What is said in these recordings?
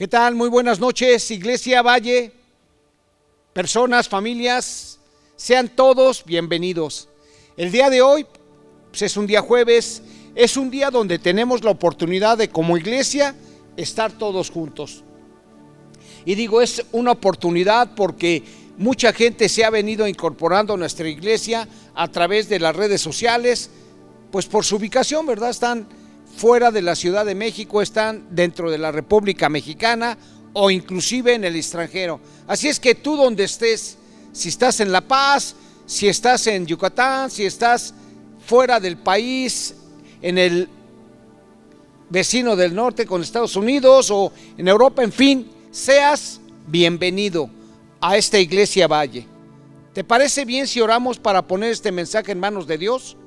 ¿Qué tal? Muy buenas noches, Iglesia Valle, personas, familias, sean todos bienvenidos. El día de hoy pues, es un día jueves, es un día donde tenemos la oportunidad de como iglesia estar todos juntos. Y digo, es una oportunidad porque mucha gente se ha venido incorporando a nuestra iglesia a través de las redes sociales, pues por su ubicación, ¿verdad? Están fuera de la Ciudad de México, están dentro de la República Mexicana o inclusive en el extranjero. Así es que tú donde estés, si estás en La Paz, si estás en Yucatán, si estás fuera del país, en el vecino del norte con Estados Unidos o en Europa, en fin, seas bienvenido a esta iglesia Valle. ¿Te parece bien si oramos para poner este mensaje en manos de Dios?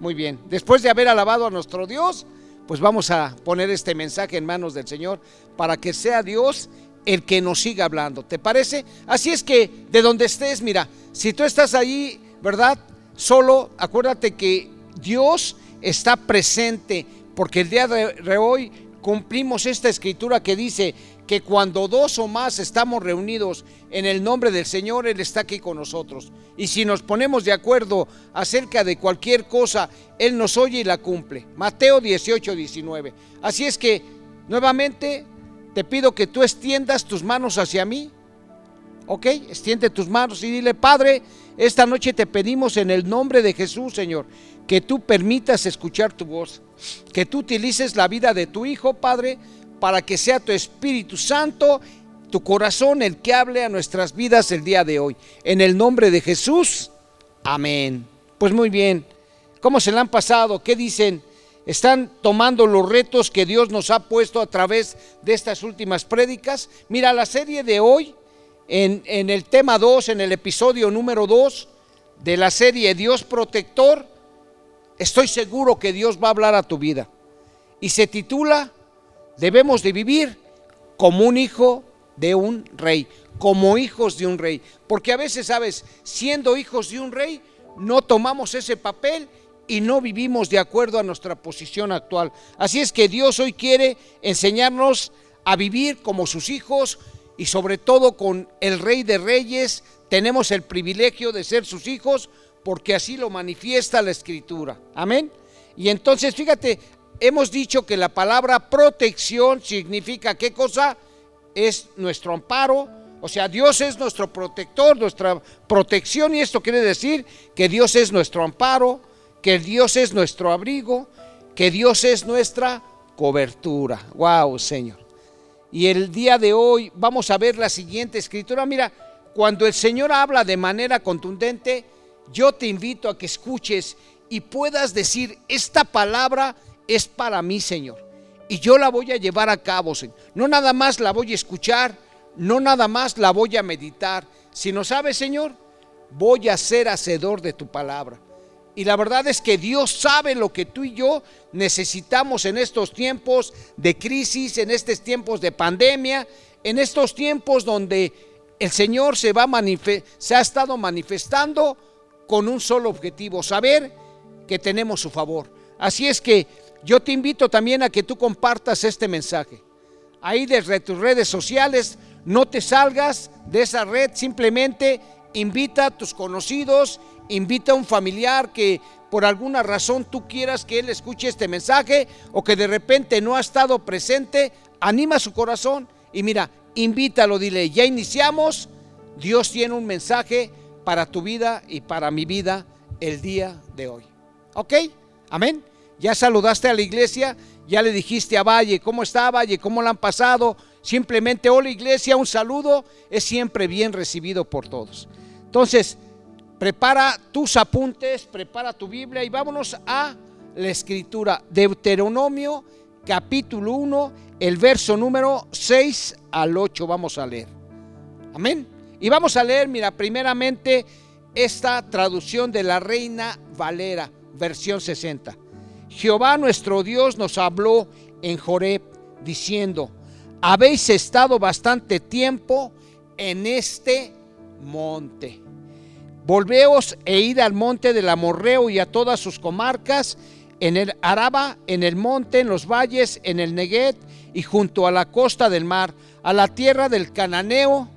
Muy bien, después de haber alabado a nuestro Dios, pues vamos a poner este mensaje en manos del Señor para que sea Dios el que nos siga hablando. ¿Te parece? Así es que de donde estés, mira, si tú estás ahí, ¿verdad? Solo acuérdate que Dios está presente, porque el día de hoy cumplimos esta escritura que dice que cuando dos o más estamos reunidos en el nombre del Señor, Él está aquí con nosotros. Y si nos ponemos de acuerdo acerca de cualquier cosa, Él nos oye y la cumple. Mateo 18, 19. Así es que, nuevamente, te pido que tú extiendas tus manos hacia mí. ¿Ok? Extiende tus manos y dile, Padre, esta noche te pedimos en el nombre de Jesús, Señor, que tú permitas escuchar tu voz, que tú utilices la vida de tu Hijo, Padre, para que sea tu Espíritu Santo, tu corazón el que hable a nuestras vidas el día de hoy. En el nombre de Jesús, amén. Pues muy bien, ¿cómo se le han pasado? ¿Qué dicen? ¿Están tomando los retos que Dios nos ha puesto a través de estas últimas prédicas? Mira, la serie de hoy, en, el tema 2, en el episodio número 2 de la serie Dios Protector, estoy seguro que Dios va a hablar a tu vida. Y se titula Debemos de vivir como un hijo de un rey, como hijos de un rey. Porque a veces, sabes, siendo hijos de un rey, no tomamos ese papel y no vivimos de acuerdo a nuestra posición actual. Así es que Dios hoy quiere enseñarnos a vivir como sus hijos y sobre todo con el rey de reyes. Tenemos el privilegio de ser sus hijos porque así lo manifiesta la escritura. Amén. Y entonces, fíjate, hemos dicho que la palabra protección significa qué cosa? Es nuestro amparo. O sea, Dios es nuestro protector, nuestra protección y esto quiere decir que Dios es nuestro amparo, que Dios es nuestro abrigo, que Dios es nuestra cobertura. Wow, Señor. Y el día de hoy vamos a ver la siguiente escritura. Mira, cuando el Señor habla de manera contundente, yo te invito a que escuches y puedas decir, esta palabra es para mí, Señor. Y yo la voy a llevar a cabo. No nada más la voy a escuchar, no nada más la voy a meditar, sino, ¿sabes, Señor? Voy a ser hacedor de tu palabra. Y la verdad es que Dios sabe lo que tú y yo necesitamos en estos tiempos de crisis, en estos tiempos de pandemia, en estos tiempos donde el Señor se, va se ha estado manifestando con un solo objetivo, saber que tenemos su favor. Así es que yo te invito también a que tú compartas este mensaje. Ahí desde tus redes sociales, no te salgas de esa red, simplemente invita a tus conocidos, invita a un familiar que por alguna razón tú quieras que él escuche este mensaje o que de repente no ha estado presente, anima su corazón y mira, invítalo, dile, ya iniciamos, Dios tiene un mensaje para tu vida y para mi vida el día de hoy. ¿Ok? Amén. Ya saludaste a la iglesia, ya le dijiste a Valle, ¿cómo está Valle? ¿Cómo la han pasado? Simplemente, hola iglesia, un saludo es siempre bien recibido por todos. Entonces, prepara tus apuntes, prepara tu Biblia y vámonos a la escritura. Deuteronomio capítulo 1, el verso número 6 al 8 vamos a leer. Amén. Y vamos a leer, mira, primeramente esta traducción de la Reina Valera, versión 60. Jehová nuestro Dios nos habló en Joreb diciendo, habéis estado bastante tiempo en este monte. Volveos e id al monte del Amorreo y a todas sus comarcas, en el Araba, en el monte, en los valles, en el Neguet y junto a la costa del mar, a la tierra del Cananeo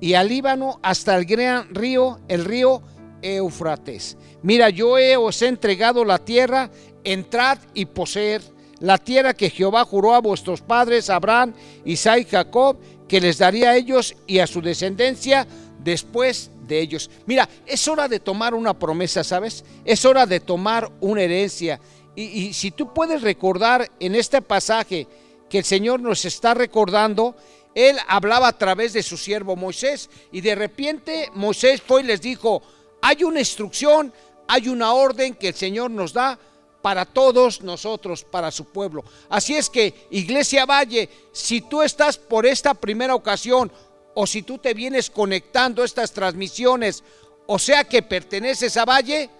y al Líbano hasta el gran río, el río Éufrates. Mira, yo os he entregado la tierra, entrad y poseed la tierra que Jehová juró a vuestros padres, Abraham, Isaac y Jacob, que les daría a ellos y a su descendencia después de ellos. Mira, es hora de tomar una promesa, ¿sabes? Es hora de tomar una herencia. Y, si tú puedes recordar en este pasaje que el Señor nos está recordando, Él hablaba a través de su siervo Moisés y de repente Moisés fue y les dijo, hay una instrucción, hay una orden que el Señor nos da para todos nosotros, para su pueblo. Así es que, Iglesia Valle, si tú estás por esta primera ocasión o si tú te vienes conectando estas transmisiones, o sea que perteneces a Valle,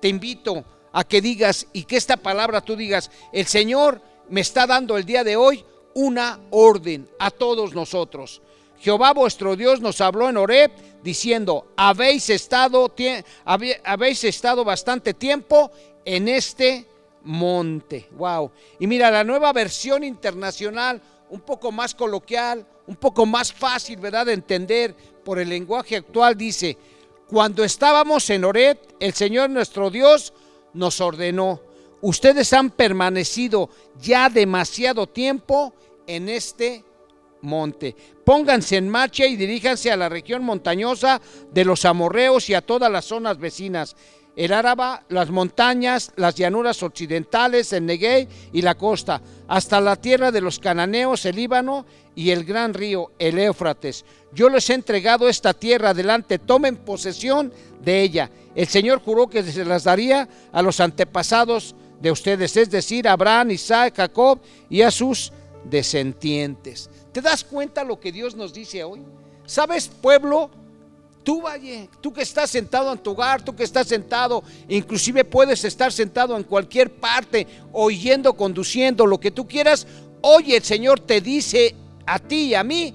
te invito a que digas y que esta palabra tú digas, el Señor me está dando el día de hoy una orden a todos nosotros. Jehová vuestro Dios nos habló en Horeb diciendo, habéis estado, habéis estado bastante tiempo en este monte. Wow. Y mira, la nueva versión internacional, un poco más coloquial, un poco más fácil, ¿verdad?, de entender por el lenguaje actual, dice, cuando estábamos en Oret, el Señor nuestro Dios nos ordenó, ustedes han permanecido ya demasiado tiempo en este monte. Pónganse en marcha y diríjanse a la región montañosa de los amorreos y a todas las zonas vecinas el Áraba, las montañas, las llanuras occidentales, el Negev y la costa, hasta la tierra de los cananeos, el Líbano y el gran río, el Éufrates. Yo les he entregado esta tierra adelante, tomen posesión de ella. El Señor juró que se las daría a los antepasados de ustedes, es decir, Abraham, Isaac, Jacob y a sus descendientes. ¿Te das cuenta lo que Dios nos dice hoy? ¿Sabes, pueblo? Tú, Valle, tú que estás sentado en tu hogar, tú que estás sentado, inclusive puedes estar sentado en cualquier parte, oyendo, conduciendo, lo que tú quieras. Hoy el Señor te dice a ti y a mí,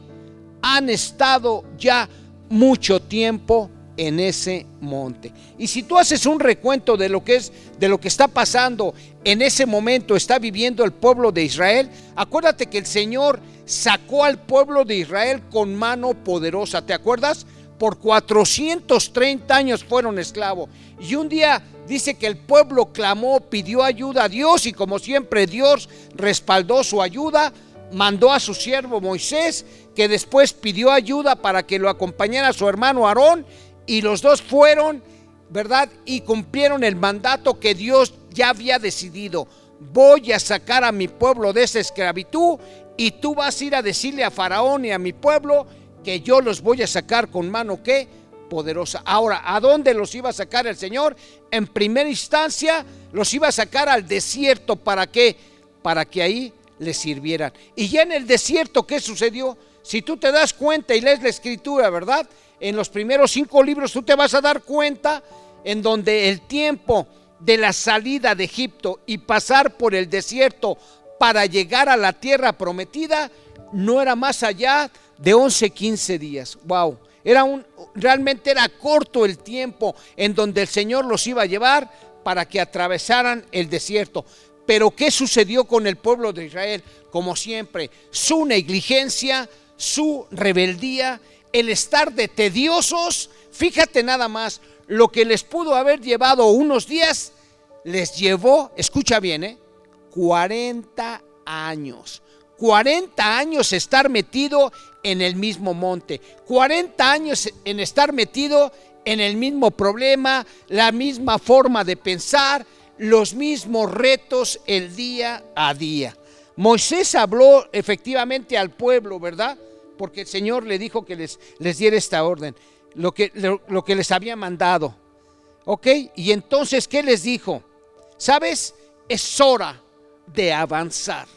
han estado ya mucho tiempo en ese monte. Y si tú haces un recuento de lo que es de lo que está pasando en ese momento está viviendo el pueblo de Israel, acuérdate que el Señor sacó al pueblo de Israel con mano poderosa, ¿te acuerdas? Por 430 años fueron esclavos. Y un día dice que el pueblo clamó, pidió ayuda a Dios y como siempre Dios respaldó su ayuda, mandó a su siervo Moisés, que después pidió ayuda para que lo acompañara a su hermano Aarón y los dos fueron, ¿verdad? Y cumplieron el mandato que Dios ya había decidido. Voy a sacar a mi pueblo de esa esclavitud y tú vas a ir a decirle a Faraón y a mi pueblo que yo los voy a sacar con mano que poderosa. Ahora, ¿a dónde los iba a sacar el Señor? En primera instancia, los iba a sacar al desierto. ¿Para qué? Para que ahí les sirvieran. Y ya en el desierto, ¿qué sucedió? Si tú te das cuenta y lees la escritura, ¿verdad? En los primeros cinco libros tú te vas a dar cuenta en donde el tiempo de la salida de Egipto y pasar por el desierto para llegar a la tierra prometida no era más allá de 11, 15 días. Wow. Era un, realmente era corto el tiempo en donde el Señor los iba a llevar para que atravesaran el desierto. Pero ¿qué sucedió con el pueblo de Israel? Como siempre, su negligencia, su rebeldía, el estar de tediosos. Fíjate nada más, lo que les pudo haber llevado unos días, les llevó, escucha bien, ¿eh? 40 años. 40 años estar metido en el mismo monte, 40 años en estar metido en el mismo problema, la misma forma de pensar, los mismos retos el día a día. Moisés habló efectivamente al pueblo, ¿verdad? Porque el Señor le dijo que les, les diera esta orden, lo que, lo que les había mandado. ¿Ok? Y entonces, ¿qué les dijo? ¿Sabes? Es hora de avanzar.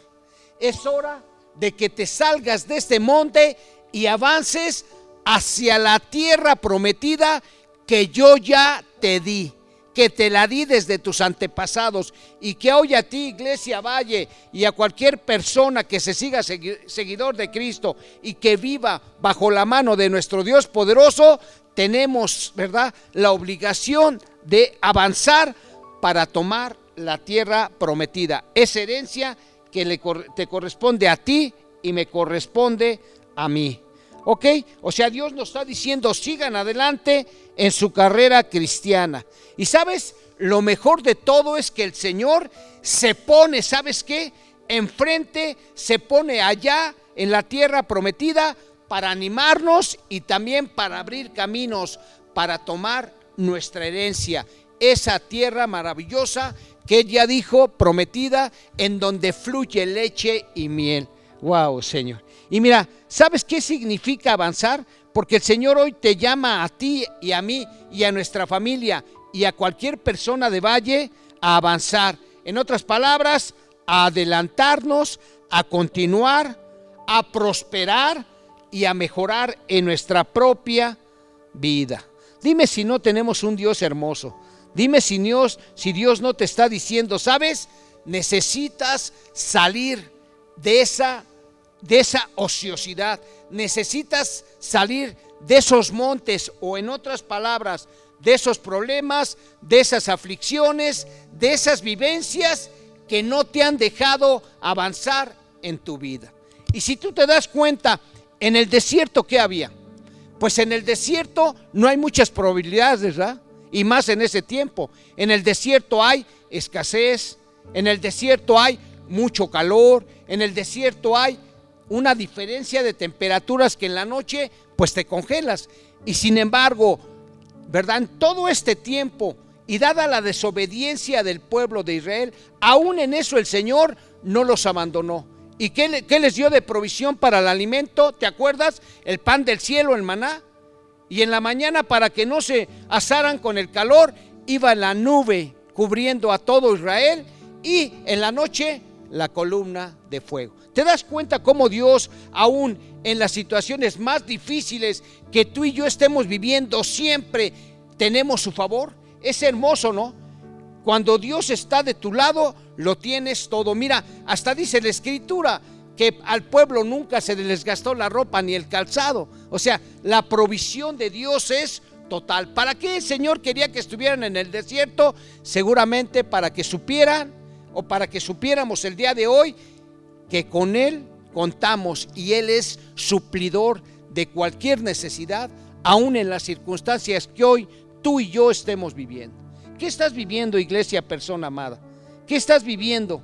Es hora de que te salgas de este monte y avances hacia la tierra prometida que yo ya te di, que te la di desde tus antepasados y que hoy a ti, Iglesia Valle, y a cualquier persona que se siga seguidor de Cristo y que viva bajo la mano de nuestro Dios poderoso, tenemos, ¿verdad?, la obligación de avanzar para tomar la tierra prometida. Esa herencia que le, te corresponde a ti y me corresponde a mí. ¿Ok? O sea, Dios nos está diciendo, sigan adelante en su carrera cristiana. Y sabes, lo mejor de todo es que el Señor se pone, ¿sabes qué? Enfrente, se pone allá en la tierra prometida para animarnos y también para abrir caminos, para tomar nuestra herencia, esa tierra maravillosa que ella dijo, prometida, en donde fluye leche y miel. Wow, Señor. Y mira, ¿sabes qué significa avanzar? Porque el Señor hoy te llama a ti y a mí y a nuestra familia y a cualquier persona de Valle a avanzar. En otras palabras, a adelantarnos, a continuar, a prosperar y a mejorar en nuestra propia vida. Dime si no tenemos un Dios hermoso. Dime si Dios, si Dios no te está diciendo, ¿sabes? Necesitas salir de esa de esa ociosidad. Necesitas salir de esos montes o en otras palabras, de esos problemas, de esas aflicciones, de esas vivencias que no te han dejado avanzar en tu vida. Y si tú te das cuenta, en el desierto, ¿qué había? Pues en el desierto no hay muchas probabilidades, ¿verdad? Y más en ese tiempo. En el desierto hay escasez, en el desierto hay mucho calor, en el desierto hay una diferencia de temperaturas que en la noche pues te congelas. Y sin embargo, ¿verdad? En todo este tiempo y dada la desobediencia del pueblo de Israel, aún en eso el Señor no los abandonó. ¿Y qué, les dio de provisión para el alimento? ¿Te acuerdas? El pan del cielo, el maná. Y en la mañana para que no se asaran con el calor, iba la nube cubriendo a todo Israel y en la noche la columna de fuego. ¿Te das cuenta cómo Dios, aún en las situaciones más difíciles que tú y yo estemos viviendo, siempre tenemos su favor? Es hermoso, ¿no? Cuando Dios está de tu lado, lo tienes todo. Mira, hasta dice la escritura que al pueblo nunca se les gastó la ropa ni el calzado. O sea, la provisión de Dios es total. ¿Para qué el Señor quería que estuvieran en el desierto? Seguramente para que supieran o para que supiéramos el día de hoy que con Él contamos y Él es suplidor de cualquier necesidad, aún en las circunstancias que hoy tú y yo estemos viviendo. ¿Qué estás viviendo, iglesia, persona amada? ¿Qué estás viviendo?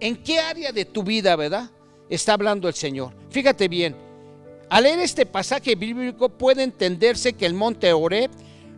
¿En qué área de tu vida, verdad? Está hablando el Señor. Fíjate bien, al leer este pasaje bíblico puede entenderse que el monte Oreb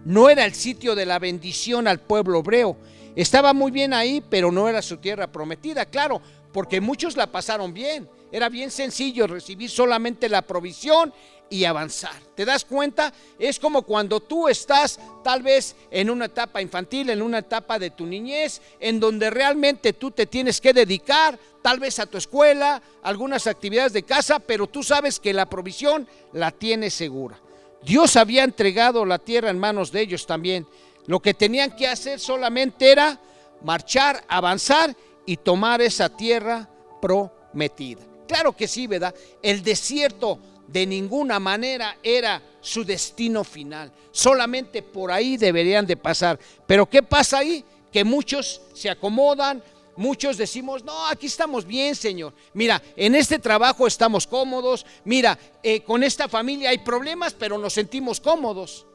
no era el sitio de la bendición al pueblo hebreo. Estaba muy bien ahí, pero no era su tierra prometida. Claro, porque muchos la pasaron bien. Era bien sencillo recibir solamente la provisión y avanzar. ¿Te das cuenta? Es como cuando tú estás tal vez en una etapa infantil, en una etapa de tu niñez, en donde realmente tú te tienes que dedicar tal vez a tu escuela, algunas actividades de casa, pero tú sabes que la provisión la tienes segura. Dios había entregado la tierra en manos de ellos también. Lo que tenían que hacer solamente era marchar, avanzar y tomar esa tierra prometida. Claro que sí, ¿verdad? El desierto de ninguna manera era su destino final. Solamente por ahí deberían de pasar. Pero ¿qué pasa ahí? Que muchos se acomodan, muchos decimos, no, aquí estamos bien, Señor. Mira, en este trabajo estamos cómodos. Mira, eh, con esta familia hay problemas, pero nos sentimos cómodos.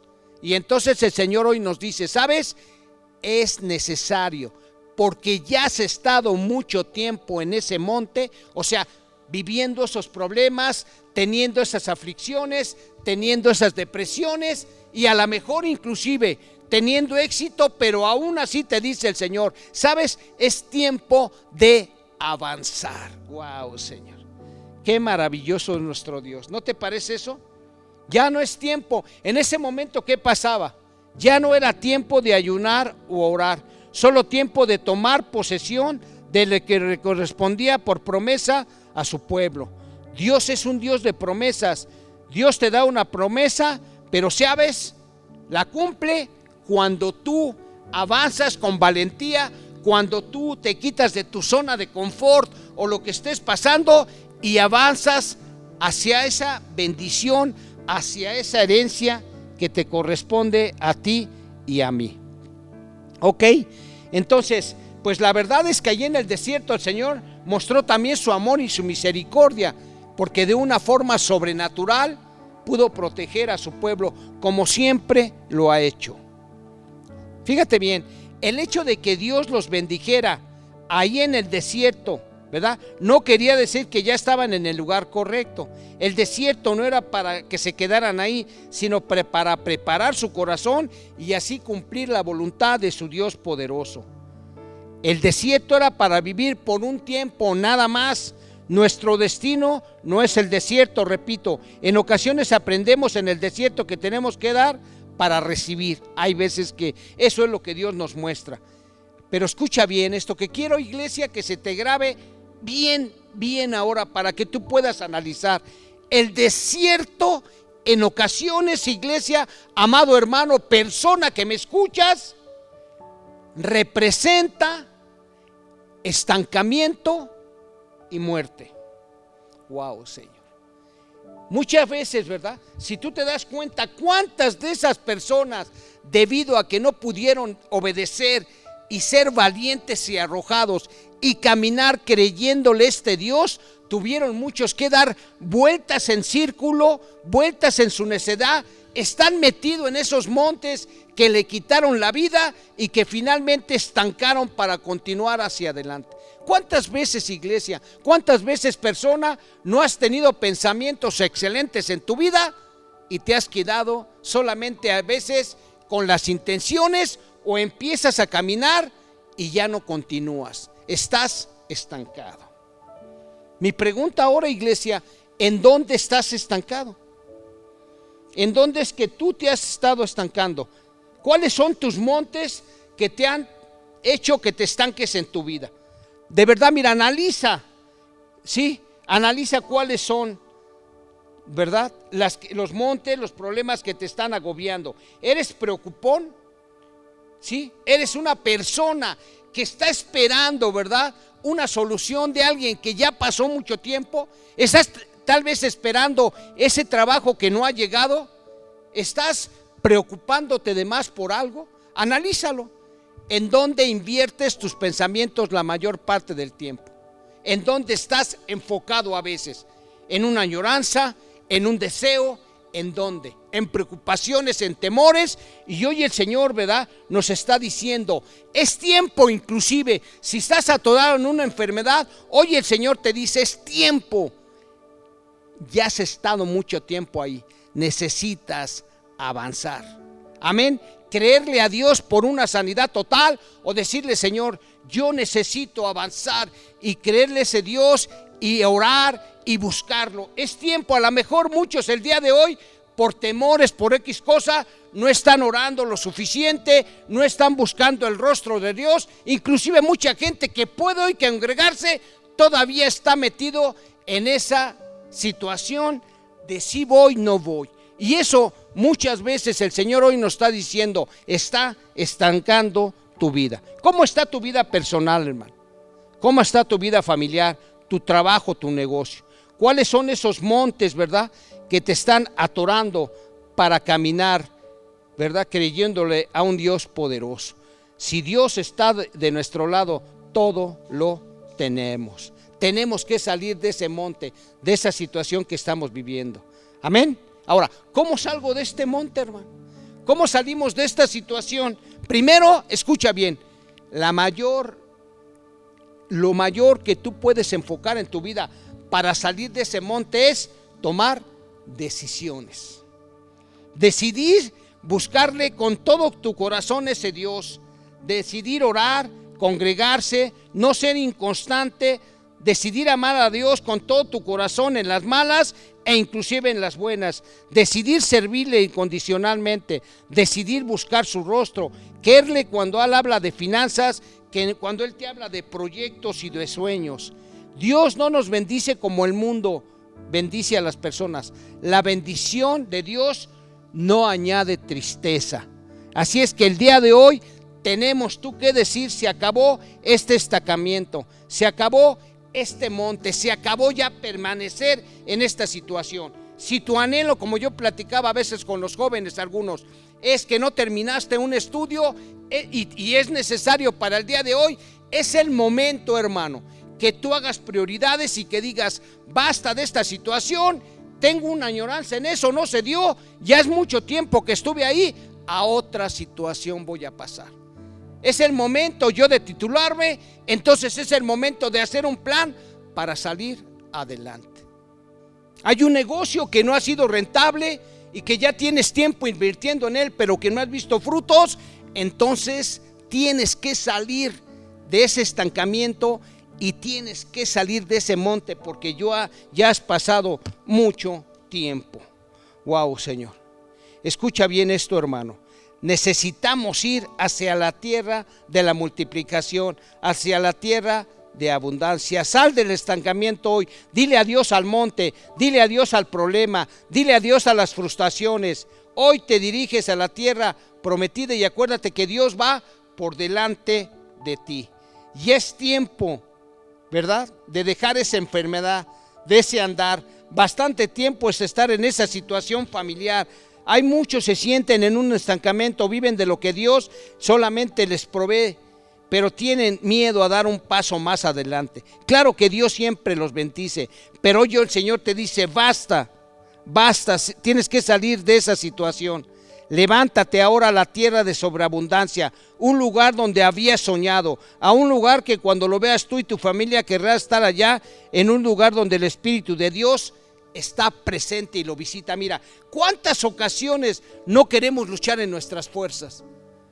Y entonces el Señor hoy nos dice, ¿sabes? Es necesario porque ya has estado mucho tiempo en ese monte, o sea, viviendo esos problemas, teniendo esas aflicciones, teniendo esas depresiones y a lo mejor inclusive teniendo éxito, pero aún así te dice el Señor, sabes, es tiempo de avanzar. Wow, Señor. Qué maravilloso es nuestro Dios. ¿No te parece eso? Ya no es tiempo. En ese momento, ¿qué pasaba? Ya no era tiempo de ayunar u orar solo tiempo de tomar posesión de lo que correspondía por promesa a su pueblo. Dios es un Dios de promesas. Dios te da una promesa, pero sabes, la cumple cuando tú avanzas con valentía, cuando tú te quitas de tu zona de confort o lo que estés pasando y avanzas hacia esa bendición, hacia esa herencia que te corresponde a ti y a mí. ¿Ok? Entonces, pues la verdad es que allí en el desierto el Señor mostró también su amor y su misericordia, porque de una forma sobrenatural pudo proteger a su pueblo como siempre lo ha hecho. Fíjate bien, el hecho de que Dios los bendijera ahí en el desierto, ¿verdad? No quería decir que ya estaban en el lugar correcto. El desierto no era para que se quedaran ahí, sino para preparar su corazón y así cumplir la voluntad de su Dios poderoso. El desierto era para vivir por un tiempo nada más. Nuestro destino no es el desierto, repito. En ocasiones aprendemos en el desierto que tenemos que dar para recibir. Hay veces que eso es lo que Dios nos muestra. Pero escucha bien esto, que quiero iglesia que se te grabe bien, bien ahora para que tú puedas analizar. El desierto en ocasiones, iglesia, amado hermano, persona que me escuchas, representa estancamiento y muerte. Wow, Señor. Muchas veces, ¿verdad? Si tú te das cuenta cuántas de esas personas, debido a que no pudieron obedecer y ser valientes y arrojados y caminar creyéndole este Dios, tuvieron muchos que dar vueltas en círculo, vueltas en su necedad, están metidos en esos montes que le quitaron la vida y que finalmente estancaron para continuar hacia adelante. ¿Cuántas veces, iglesia, cuántas veces, persona, no has tenido pensamientos excelentes en tu vida y te has quedado solamente a veces con las intenciones o empiezas a caminar y ya no continúas? Estás estancado. Mi pregunta ahora, iglesia, ¿en dónde estás estancado? ¿En dónde es que tú te has estado estancando? ¿Cuáles son tus montes que te han hecho que te estanques en tu vida? De verdad, mira, analiza, ¿sí? Analiza cuáles son, ¿verdad? Los montes, los problemas que te están agobiando. ¿Eres preocupón? ¿Sí? Eres una persona que está esperando, ¿verdad? Una solución de alguien que ya pasó mucho tiempo. Estás tal vez esperando ese trabajo que no ha llegado. Estás preocupándote de más por algo. Analízalo en dónde inviertes tus pensamientos la mayor parte del tiempo, en dónde estás enfocado a veces, en una añoranza, en un deseo, en dónde, en preocupaciones, en temores. Y hoy el Señor, ¿verdad? Nos está diciendo, es tiempo inclusive, si estás atorado en una enfermedad, hoy el Señor te dice, es tiempo. Ya has estado mucho tiempo ahí, necesitas avanzar. Amén creerle a Dios por una sanidad total o decirle, Señor, yo necesito avanzar y creerle a ese Dios y orar y buscarlo. Es tiempo, a lo mejor muchos el día de hoy, por temores, por X cosa, no están orando lo suficiente, no están buscando el rostro de Dios. Inclusive mucha gente que puede hoy congregarse todavía está metido en esa situación de si voy, no voy. Y eso muchas veces el Señor hoy nos está diciendo, está estancando tu vida. ¿Cómo está tu vida personal, hermano? ¿Cómo está tu vida familiar, tu trabajo, tu negocio? ¿Cuáles son esos montes, verdad, que te están atorando para caminar, verdad, creyéndole a un Dios poderoso? Si Dios está de nuestro lado, todo lo tenemos. Tenemos que salir de ese monte, de esa situación que estamos viviendo. Amén. Ahora, ¿cómo salgo de este monte, hermano? ¿Cómo salimos de esta situación? Primero, escucha bien, la mayor, lo mayor que tú puedes enfocar en tu vida para salir de ese monte es tomar decisiones. Decidir buscarle con todo tu corazón ese Dios. Decidir orar, congregarse, no ser inconstante, decidir amar a Dios con todo tu corazón en las malas e inclusive en las buenas, decidir servirle incondicionalmente, decidir buscar su rostro, quererle cuando Él habla de finanzas, que cuando Él te habla de proyectos y de sueños. Dios no nos bendice como el mundo bendice a las personas. La bendición de Dios no añade tristeza. Así es que el día de hoy tenemos tú que decir, se acabó este estancamiento, se acabó este monte, se acabó ya permanecer en esta situación. Si tu anhelo, como yo platicaba a veces con los jóvenes algunos, es que no terminaste un estudio eh, y, y es necesario para el día de hoy, es el momento, hermano, que tú hagas prioridades y que digas, basta de esta situación, tengo una añoranza en eso, no se dio, ya es mucho tiempo que estuve ahí, a otra situación voy a pasar. Es el momento yo de titularme, entonces es el momento de hacer un plan para salir adelante. Hay un negocio que no ha sido rentable y que ya tienes tiempo invirtiendo en él, pero que no has visto frutos, entonces tienes que salir de ese estancamiento y tienes que salir de ese monte porque ya has pasado mucho tiempo. Wow, Señor. Escucha bien esto, hermano. Necesitamos ir hacia la tierra de la multiplicación, hacia la tierra de abundancia. Sal del estancamiento hoy. Dile adiós al monte, dile adiós al problema, dile adiós a las frustraciones. Hoy te diriges a la tierra prometida y acuérdate que Dios va por delante de ti. Y es tiempo ¿verdad? De dejar esa enfermedad, de ese andar. Bastante tiempo es estar en esa situación familiar. Hay muchos se sienten en un estancamiento, viven de lo que Dios solamente les provee, pero tienen miedo a dar un paso más adelante. Claro que Dios siempre los bendice, pero hoy el Señor te dice, basta, basta, tienes que salir de esa situación. Levántate ahora a la tierra de sobreabundancia, un lugar donde habías soñado, a un lugar que cuando lo veas tú y tu familia querrás estar allá, en un lugar donde el Espíritu de Dios está presente y lo visita. Mira, ¿cuántas ocasiones no queremos luchar en nuestras fuerzas?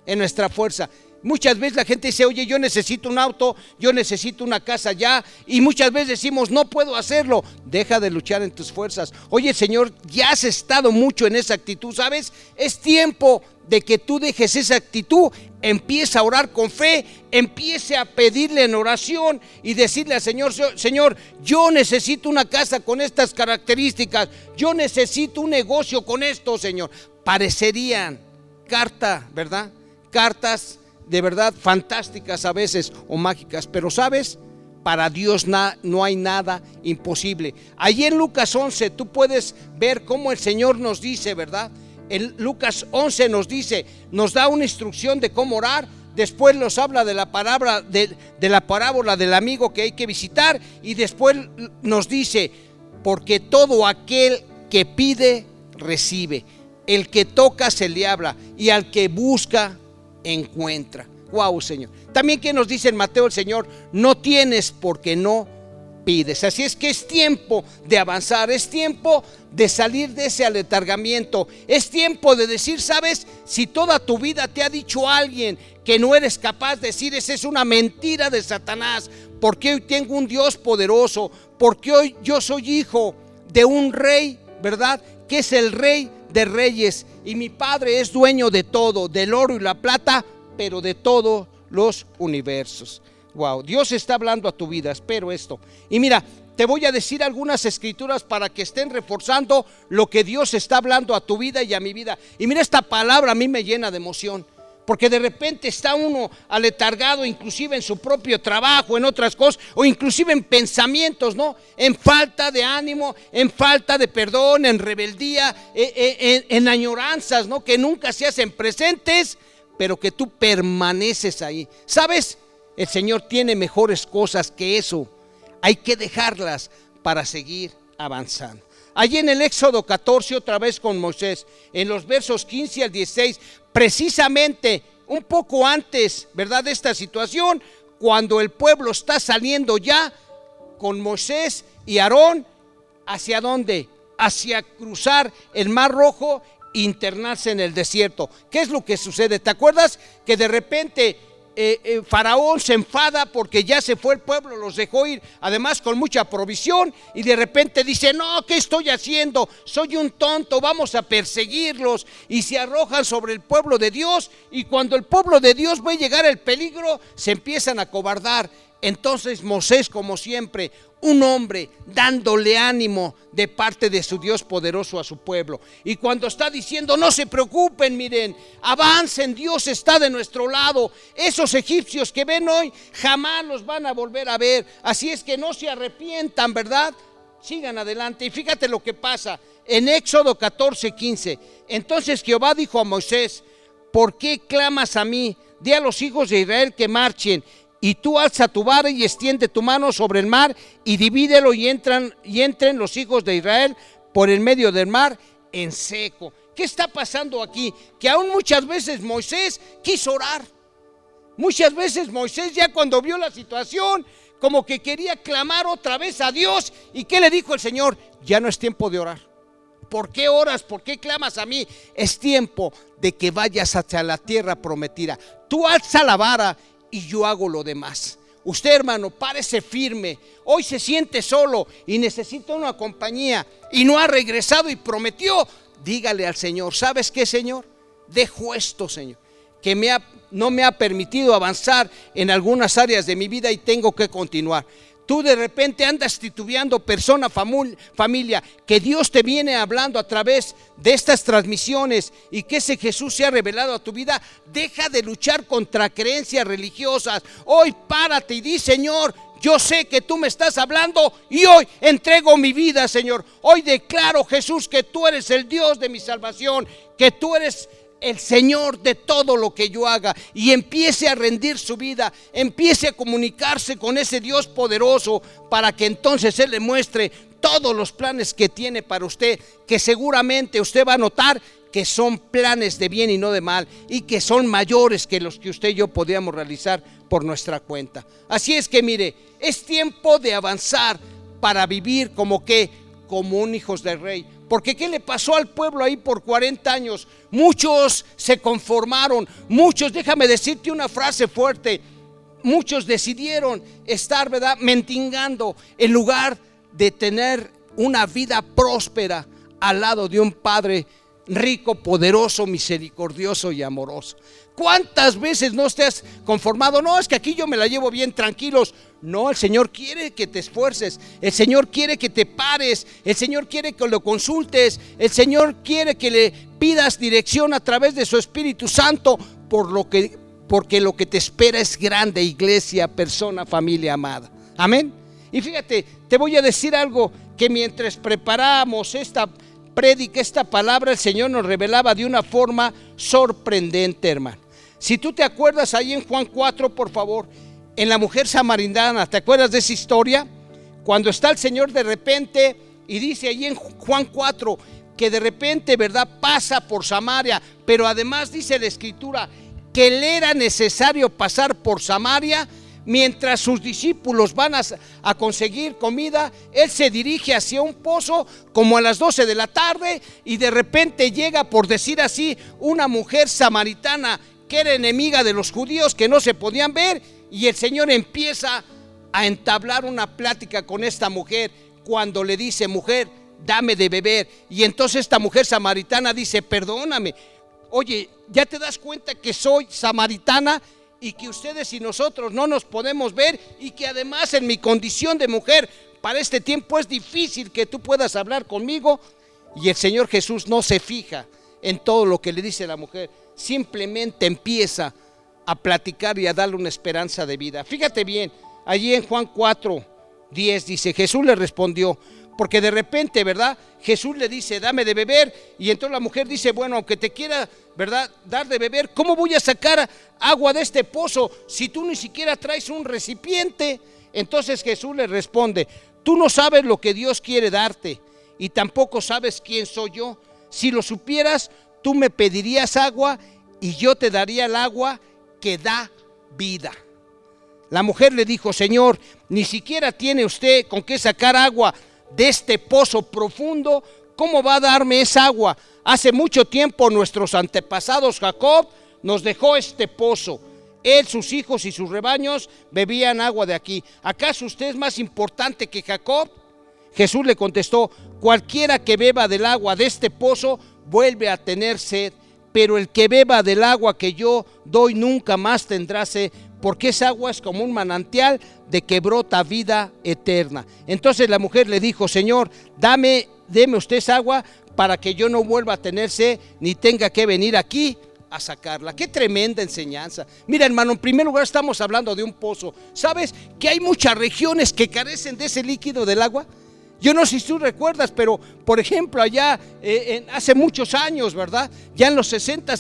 En nuestra fuerza. Muchas veces la gente dice, oye, yo necesito un auto, yo necesito una casa ya. Y muchas veces decimos, no puedo hacerlo. Deja de luchar en tus fuerzas. Oye, Señor, ya has estado mucho en esa actitud, ¿sabes? Es tiempo de que tú dejes esa actitud, empieza a orar con fe, empiece a pedirle en oración y decirle al Señor, Señor, yo necesito una casa con estas características, yo necesito un negocio con esto, Señor. Parecerían carta, ¿verdad? Cartas de verdad fantásticas a veces o mágicas, pero sabes, para Dios no hay nada imposible. Allí en Lucas 11 tú puedes ver cómo el Señor nos dice, ¿verdad? En Lucas 11 nos dice, nos da una instrucción de cómo orar, después nos habla de la palabra de, la parábola del amigo que hay que visitar y después nos dice, porque todo aquel que pide recibe, el que toca se le habla y al que busca encuentra. Wow, Señor. También que nos dice en Mateo el Señor, no tienes porque no pides. Así es que es tiempo de avanzar, es tiempo de salir de ese aletargamiento, es tiempo de decir, sabes, si toda tu vida te ha dicho alguien que no eres capaz de decir, esa es una mentira de Satanás, porque hoy tengo un Dios poderoso, porque hoy yo soy hijo de un rey, ¿verdad? Que es el rey de reyes y mi Padre es dueño de todo, del oro y la plata, pero de todos los universos. Wow, Dios está hablando a tu vida, espero esto. Y mira, te voy a decir algunas escrituras para que estén reforzando lo que Dios está hablando a tu vida y a mi vida. Y mira, esta palabra a mí me llena de emoción. Porque de repente está uno aletargado, inclusive en su propio trabajo, en otras cosas, o inclusive en pensamientos, ¿no? En falta de ánimo, en falta de perdón, en rebeldía, eh, eh, en, añoranzas, ¿no? Que nunca se hacen presentes, pero que tú permaneces ahí. ¿Sabes? El Señor tiene mejores cosas que eso. Hay que dejarlas para seguir avanzando. Allí en el Éxodo 14, otra vez con Moisés, en los versos 15 al 16, precisamente un poco antes, ¿verdad?, de esta situación, cuando el pueblo está saliendo ya con Moisés y Aarón, ¿hacia dónde? Hacia cruzar el Mar Rojo e internarse en el desierto. ¿Qué es lo que sucede? ¿Te acuerdas que de repente eh, eh, Faraón se enfada porque ya se fue el pueblo, los dejó ir, además con mucha provisión, y de repente dice, no, ¿qué estoy haciendo? Soy un tonto, vamos a perseguirlos, y se arrojan sobre el pueblo de Dios, y cuando el pueblo de Dios ve llegar el peligro, se empiezan a cobardar. Entonces Moisés, como siempre, un hombre dándole ánimo de parte de su Dios poderoso a su pueblo. Y cuando está diciendo, no se preocupen, miren, avancen, Dios está de nuestro lado. Esos egipcios que ven hoy jamás los van a volver a ver. Así es que no se arrepientan, ¿verdad? Sigan adelante. Y fíjate lo que pasa en Éxodo 14, 15. Entonces Jehová dijo a Moisés, ¿por qué clamas a mí? Di a los hijos de Israel que marchen y tú alza tu vara y extiende tu mano sobre el mar y divídelo y entran y entren los hijos de Israel por el medio del mar en seco. ¿Qué está pasando aquí? Que aún muchas veces Moisés quiso orar. Muchas veces Moisés ya cuando vio la situación, como que quería clamar otra vez a Dios. ¿Y qué le dijo el Señor? Ya no es tiempo de orar. ¿Por qué oras? ¿Por qué clamas a mí? Es tiempo de que vayas hacia la tierra prometida. Tú alza la vara y yo hago lo demás. Usted, hermano, párese firme. Hoy se siente solo y necesita una compañía y no ha regresado y prometió. Dígale al Señor, ¿sabes qué, Señor? Dejo esto, Señor, que no me ha permitido avanzar en algunas áreas de mi vida y tengo que continuar. Tú de repente andas titubeando persona, familia, que Dios te viene hablando a través de estas transmisiones y que ese Jesús se ha revelado a tu vida. Deja de luchar contra creencias religiosas. Hoy párate y di, Señor, yo sé que tú me estás hablando y hoy entrego mi vida, Señor. Hoy declaro, Jesús, que tú eres el Dios de mi salvación, que tú eres el Señor de todo lo que yo haga y empiece a rendir su vida, empiece a comunicarse con ese Dios poderoso para que entonces Él le muestre todos los planes que tiene para usted, que seguramente usted va a notar que son planes de bien y no de mal y que son mayores que los que usted y yo podíamos realizar por nuestra cuenta. Así es que mire, es tiempo de avanzar para vivir como que como un hijos del rey. Porque ¿qué le pasó al pueblo ahí por 40 años? Muchos se conformaron, muchos, déjame decirte una frase fuerte, muchos decidieron estar, ¿verdad?, mentingando en lugar de tener una vida próspera al lado de un Padre rico, poderoso, misericordioso y amoroso. ¿Cuántas veces no te has conformado? No, es que aquí yo me la llevo bien tranquilos. No, el Señor quiere que te esfuerces. El Señor quiere que te pares. El Señor quiere que lo consultes. El Señor quiere que le pidas dirección a través de su Espíritu Santo por lo que porque lo que te espera es grande, iglesia, persona, familia amada. Amén. Y fíjate, te voy a decir algo que mientras preparamos esta prédica, esta palabra, el Señor nos revelaba de una forma sorprendente, hermano. Si tú te acuerdas ahí en Juan 4, por favor, en la mujer samaritana, ¿te acuerdas de esa historia? Cuando está el Señor de repente y dice ahí en Juan 4 que de repente, ¿verdad? Pasa por Samaria, pero además dice la escritura que le era necesario pasar por Samaria mientras sus discípulos van a, a, conseguir comida, él se dirige hacia un pozo como a las 12 de la tarde y de repente llega, por decir así, una mujer samaritana era enemiga de los judíos que no se podían ver y el Señor empieza a entablar una plática con esta mujer cuando le dice, mujer, dame de beber. Y entonces esta mujer samaritana dice, perdóname, oye, ¿ya te das cuenta que soy samaritana? y que ustedes y nosotros no nos podemos ver y que además en mi condición de mujer para este tiempo es difícil que tú puedas hablar conmigo y el Señor Jesús no se fija en todo lo que le dice la mujer, simplemente empieza a platicar y a darle una esperanza de vida. Fíjate bien, allí en Juan 4, 10 dice, Jesús le respondió, porque de repente, ¿verdad? Jesús le dice, dame de beber, y entonces la mujer dice, bueno, aunque te quiera, ¿verdad? Dar de beber, ¿cómo voy a sacar agua de este pozo si tú ni siquiera traes un recipiente? Entonces Jesús le responde, tú no sabes lo que Dios quiere darte, y tampoco sabes quién soy yo. Si lo supieras, tú me pedirías agua y yo te daría el agua que da vida. La mujer le dijo, Señor, ni siquiera tiene usted con qué sacar agua de este pozo profundo, ¿cómo va a darme esa agua? Hace mucho tiempo nuestros antepasados Jacob nos dejó este pozo. Él, sus hijos y sus rebaños bebían agua de aquí. ¿Acaso usted es más importante que Jacob? Jesús le contestó, cualquiera que beba del agua de este pozo vuelve a tener sed pero el que beba del agua que yo doy nunca más tendrá sed, porque esa agua es como un manantial de que brota vida eterna. Entonces la mujer le dijo, Señor, dame, deme usted esa agua para que yo no vuelva a tener sed ni tenga que venir aquí a sacarla. Qué tremenda enseñanza. Mira, hermano, en primer lugar estamos hablando de un pozo. ¿Sabes que hay muchas regiones que carecen de ese líquido del agua? Yo no sé si tú recuerdas, pero por ejemplo allá eh, hace muchos años, ¿verdad? Ya en los 60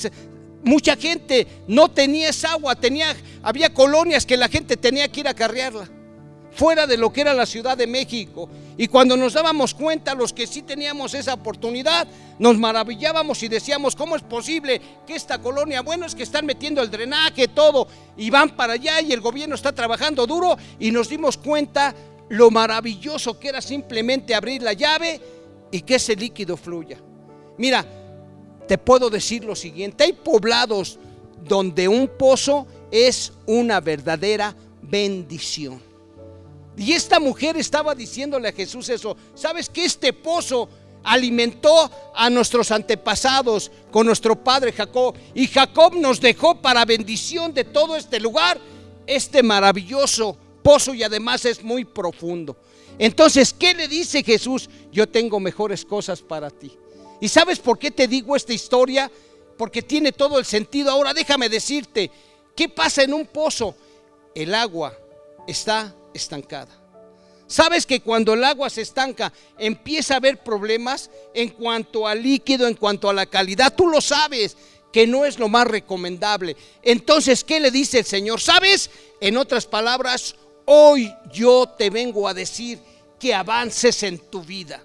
mucha gente no tenía esa agua, tenía, había colonias que la gente tenía que ir a carrearla fuera de lo que era la Ciudad de México. Y cuando nos dábamos cuenta, los que sí teníamos esa oportunidad, nos maravillábamos y decíamos, ¿cómo es posible que esta colonia, bueno, es que están metiendo el drenaje, todo, y van para allá y el gobierno está trabajando duro y nos dimos cuenta lo maravilloso que era simplemente abrir la llave y que ese líquido fluya. Mira, te puedo decir lo siguiente, hay poblados donde un pozo es una verdadera bendición. Y esta mujer estaba diciéndole a Jesús eso. ¿Sabes que este pozo alimentó a nuestros antepasados con nuestro padre Jacob? Y Jacob nos dejó para bendición de todo este lugar, este maravilloso pozo y además es muy profundo. Entonces, ¿qué le dice Jesús? Yo tengo mejores cosas para ti. ¿Y sabes por qué te digo esta historia? Porque tiene todo el sentido. Ahora déjame decirte, ¿qué pasa en un pozo? El agua está estancada. Sabes que cuando el agua se estanca empieza a haber problemas en cuanto al líquido, en cuanto a la calidad. Tú lo sabes que no es lo más recomendable. Entonces, ¿qué le dice el Señor? ¿Sabes? En otras palabras, hoy yo te vengo a decir que avances en tu vida.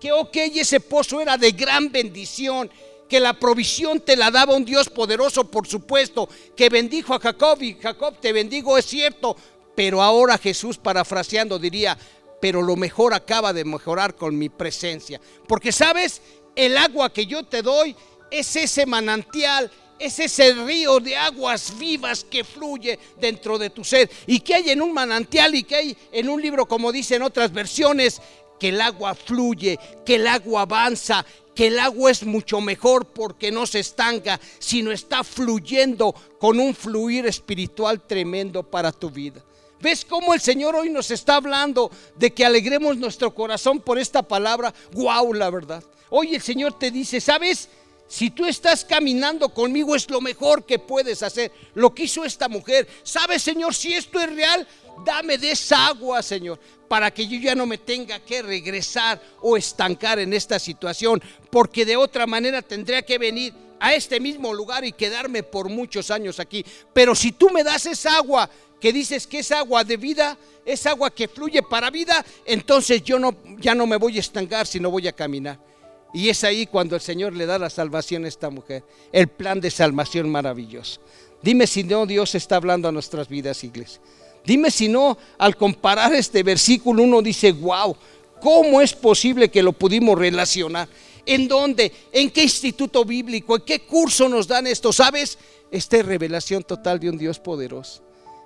Que, ok, ese pozo era de gran bendición que la provisión te la daba un Dios poderoso, por supuesto, que bendijo a Jacob y Jacob te bendigo, es cierto, pero ahora Jesús parafraseando diría, pero lo mejor acaba de mejorar con mi presencia. Porque sabes, el agua que yo te doy es ese manantial, es ese río de aguas vivas que fluye dentro de tu ser. Y que hay en un manantial y que hay en un libro, como dicen otras versiones, que el agua fluye, que el agua avanza, que el agua es mucho mejor porque no se estanca, sino está fluyendo con un fluir espiritual tremendo para tu vida. ¿Ves cómo el Señor hoy nos está hablando de que alegremos nuestro corazón por esta palabra? ¡Guau, la verdad! Hoy el Señor te dice, ¿sabes? Si tú estás caminando conmigo es lo mejor que puedes hacer. Lo que hizo esta mujer. ¿Sabes, Señor? Si esto es real, dame de esa agua, Señor, para que yo ya no me tenga que regresar o estancar en esta situación, porque de otra manera tendría que venir a este mismo lugar y quedarme por muchos años aquí. Pero si tú me das esa agua que dices que es agua de vida, es agua que fluye para vida, entonces yo no, ya no me voy a estancar, sino voy a caminar. Y es ahí cuando el Señor le da la salvación a esta mujer, el plan de salvación maravilloso. Dime si no Dios está hablando a nuestras vidas, iglesia. Dime si no, al comparar este versículo, uno dice, wow, ¿cómo es posible que lo pudimos relacionar? ¿En dónde? ¿En qué instituto bíblico? ¿En qué curso nos dan esto? ¿Sabes? Esta es revelación total de un Dios poderoso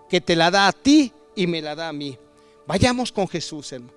que te la da a ti y me la da a mí. Vayamos con Jesús, hermano.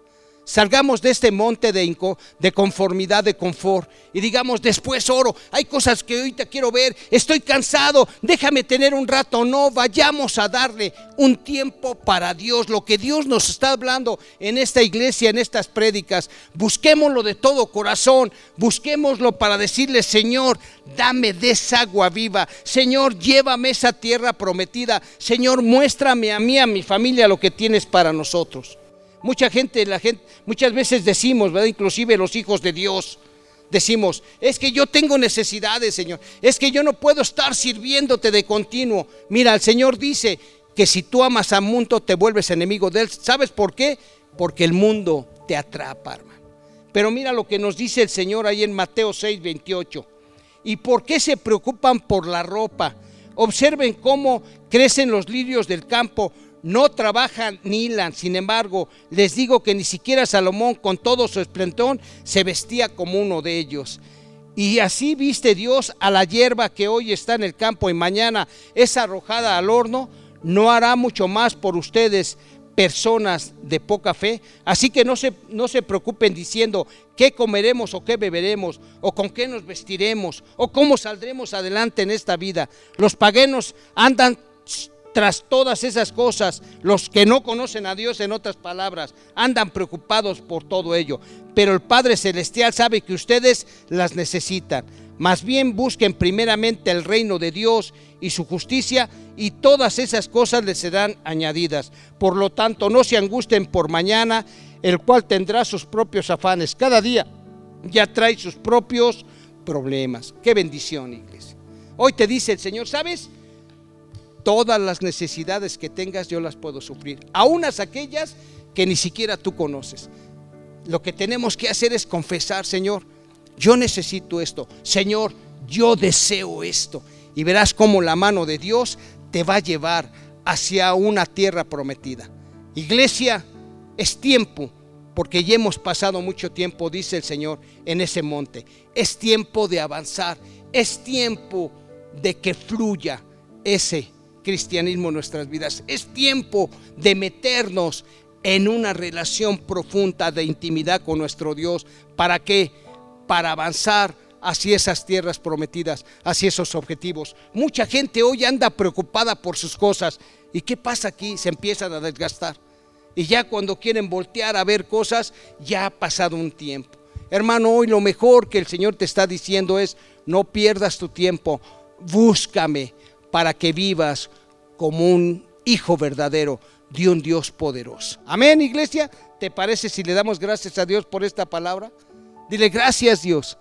Salgamos de este monte de, de conformidad, de confort y digamos, después oro, hay cosas que hoy te quiero ver, estoy cansado, déjame tener un rato. No, vayamos a darle un tiempo para Dios, lo que Dios nos está hablando en esta iglesia, en estas prédicas. Busquémoslo de todo corazón, busquémoslo para decirle, Señor, dame de esa agua viva. Señor, llévame esa tierra prometida. Señor, muéstrame a mí, a mi familia, lo que tienes para nosotros. Mucha gente, la gente, muchas veces decimos, ¿verdad? Inclusive los hijos de Dios, decimos, es que yo tengo necesidades, Señor. Es que yo no puedo estar sirviéndote de continuo. Mira, el Señor dice que si tú amas al mundo te vuelves enemigo de él. ¿Sabes por qué? Porque el mundo te atrapa, hermano. Pero mira lo que nos dice el Señor ahí en Mateo 6, 28. ¿Y por qué se preocupan por la ropa? Observen cómo crecen los lirios del campo no trabajan ni hilan. Sin embargo, les digo que ni siquiera Salomón, con todo su esplendor, se vestía como uno de ellos. Y así viste Dios a la hierba que hoy está en el campo y mañana es arrojada al horno, no hará mucho más por ustedes, personas de poca fe. Así que no se, no se preocupen diciendo qué comeremos o qué beberemos, o con qué nos vestiremos, o cómo saldremos adelante en esta vida. Los paganos andan tras todas esas cosas, los que no conocen a Dios, en otras palabras, andan preocupados por todo ello. Pero el Padre Celestial sabe que ustedes las necesitan. Más bien busquen primeramente el reino de Dios y su justicia y todas esas cosas les serán añadidas. Por lo tanto, no se angusten por mañana, el cual tendrá sus propios afanes. Cada día ya trae sus propios problemas. Qué bendición, iglesia. Hoy te dice el Señor, ¿sabes? Todas las necesidades que tengas yo las puedo sufrir, aún aquellas que ni siquiera tú conoces. Lo que tenemos que hacer es confesar, Señor, yo necesito esto. Señor, yo deseo esto. Y verás cómo la mano de Dios te va a llevar hacia una tierra prometida. Iglesia, es tiempo, porque ya hemos pasado mucho tiempo, dice el Señor, en ese monte. Es tiempo de avanzar, es tiempo de que fluya ese cristianismo en nuestras vidas. Es tiempo de meternos en una relación profunda de intimidad con nuestro Dios. ¿Para qué? Para avanzar hacia esas tierras prometidas, hacia esos objetivos. Mucha gente hoy anda preocupada por sus cosas. ¿Y qué pasa aquí? Se empiezan a desgastar. Y ya cuando quieren voltear a ver cosas, ya ha pasado un tiempo. Hermano, hoy lo mejor que el Señor te está diciendo es, no pierdas tu tiempo, búscame para que vivas como un hijo verdadero de un Dios poderoso. Amén, iglesia. ¿Te parece si le damos gracias a Dios por esta palabra? Dile gracias Dios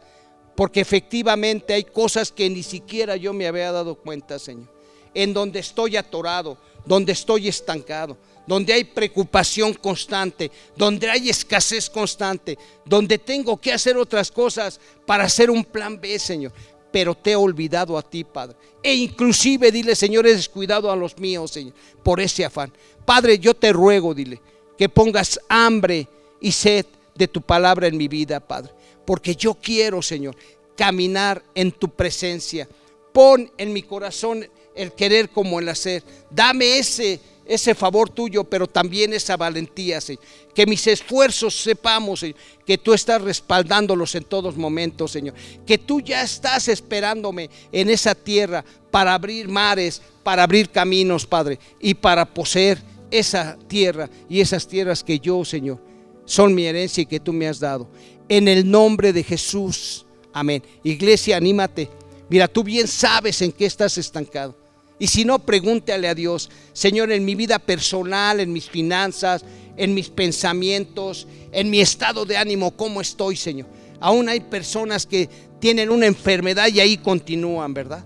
porque efectivamente hay cosas que ni siquiera yo me había dado cuenta, Señor. En donde estoy atorado, donde estoy estancado, donde hay preocupación constante, donde hay escasez constante, donde tengo que hacer otras cosas para hacer un plan B, Señor. Pero te he olvidado a ti, Padre. E inclusive dile, Señor, he descuidado a los míos, Señor, por ese afán. Padre, yo te ruego, dile, que pongas hambre y sed de tu palabra en mi vida, Padre porque yo quiero, Señor, caminar en tu presencia. Pon en mi corazón el querer como el hacer. Dame ese ese favor tuyo, pero también esa valentía, Señor. Que mis esfuerzos sepamos, que tú estás respaldándolos en todos momentos, Señor. Que tú ya estás esperándome en esa tierra para abrir mares, para abrir caminos, Padre, y para poseer esa tierra y esas tierras que yo, Señor, son mi herencia y que tú me has dado en el nombre de Jesús. Amén. Iglesia, anímate. Mira, tú bien sabes en qué estás estancado. Y si no, pregúntale a Dios, Señor, en mi vida personal, en mis finanzas, en mis pensamientos, en mi estado de ánimo, ¿cómo estoy, Señor? Aún hay personas que tienen una enfermedad y ahí continúan, ¿verdad?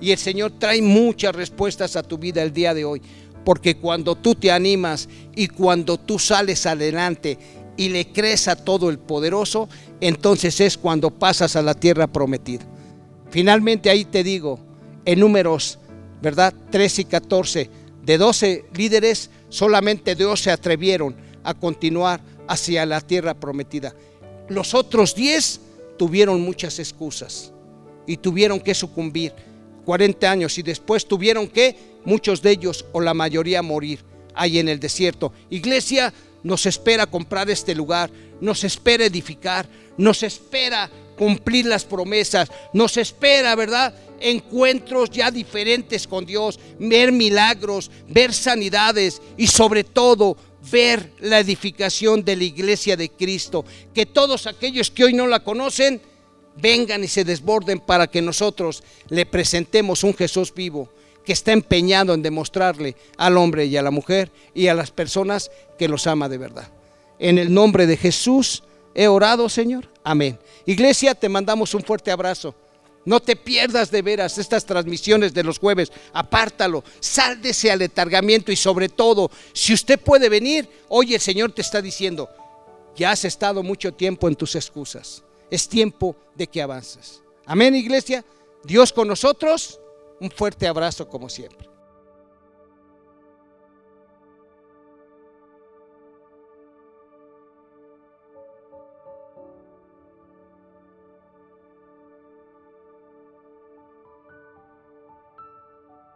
Y el Señor trae muchas respuestas a tu vida el día de hoy. Porque cuando tú te animas y cuando tú sales adelante y le crees a todo el poderoso, entonces es cuando pasas a la tierra prometida. Finalmente ahí te digo, en números, ¿verdad? 13 y 14, de 12 líderes, solamente dos se atrevieron a continuar hacia la tierra prometida. Los otros 10 tuvieron muchas excusas y tuvieron que sucumbir 40 años y después tuvieron que, muchos de ellos o la mayoría, morir ahí en el desierto. Iglesia, nos espera comprar este lugar, nos espera edificar, nos espera cumplir las promesas, nos espera, ¿verdad? Encuentros ya diferentes con Dios, ver milagros, ver sanidades y sobre todo ver la edificación de la iglesia de Cristo. Que todos aquellos que hoy no la conocen, vengan y se desborden para que nosotros le presentemos un Jesús vivo que está empeñado en demostrarle al hombre y a la mujer y a las personas que los ama de verdad. En el nombre de Jesús he orado, Señor. Amén. Iglesia, te mandamos un fuerte abrazo. No te pierdas de veras estas transmisiones de los jueves. Apártalo, sal de ese aletargamiento y sobre todo, si usted puede venir, hoy el Señor te está diciendo, ya has estado mucho tiempo en tus excusas. Es tiempo de que avances. Amén, iglesia. Dios con nosotros. Un fuerte abrazo como siempre.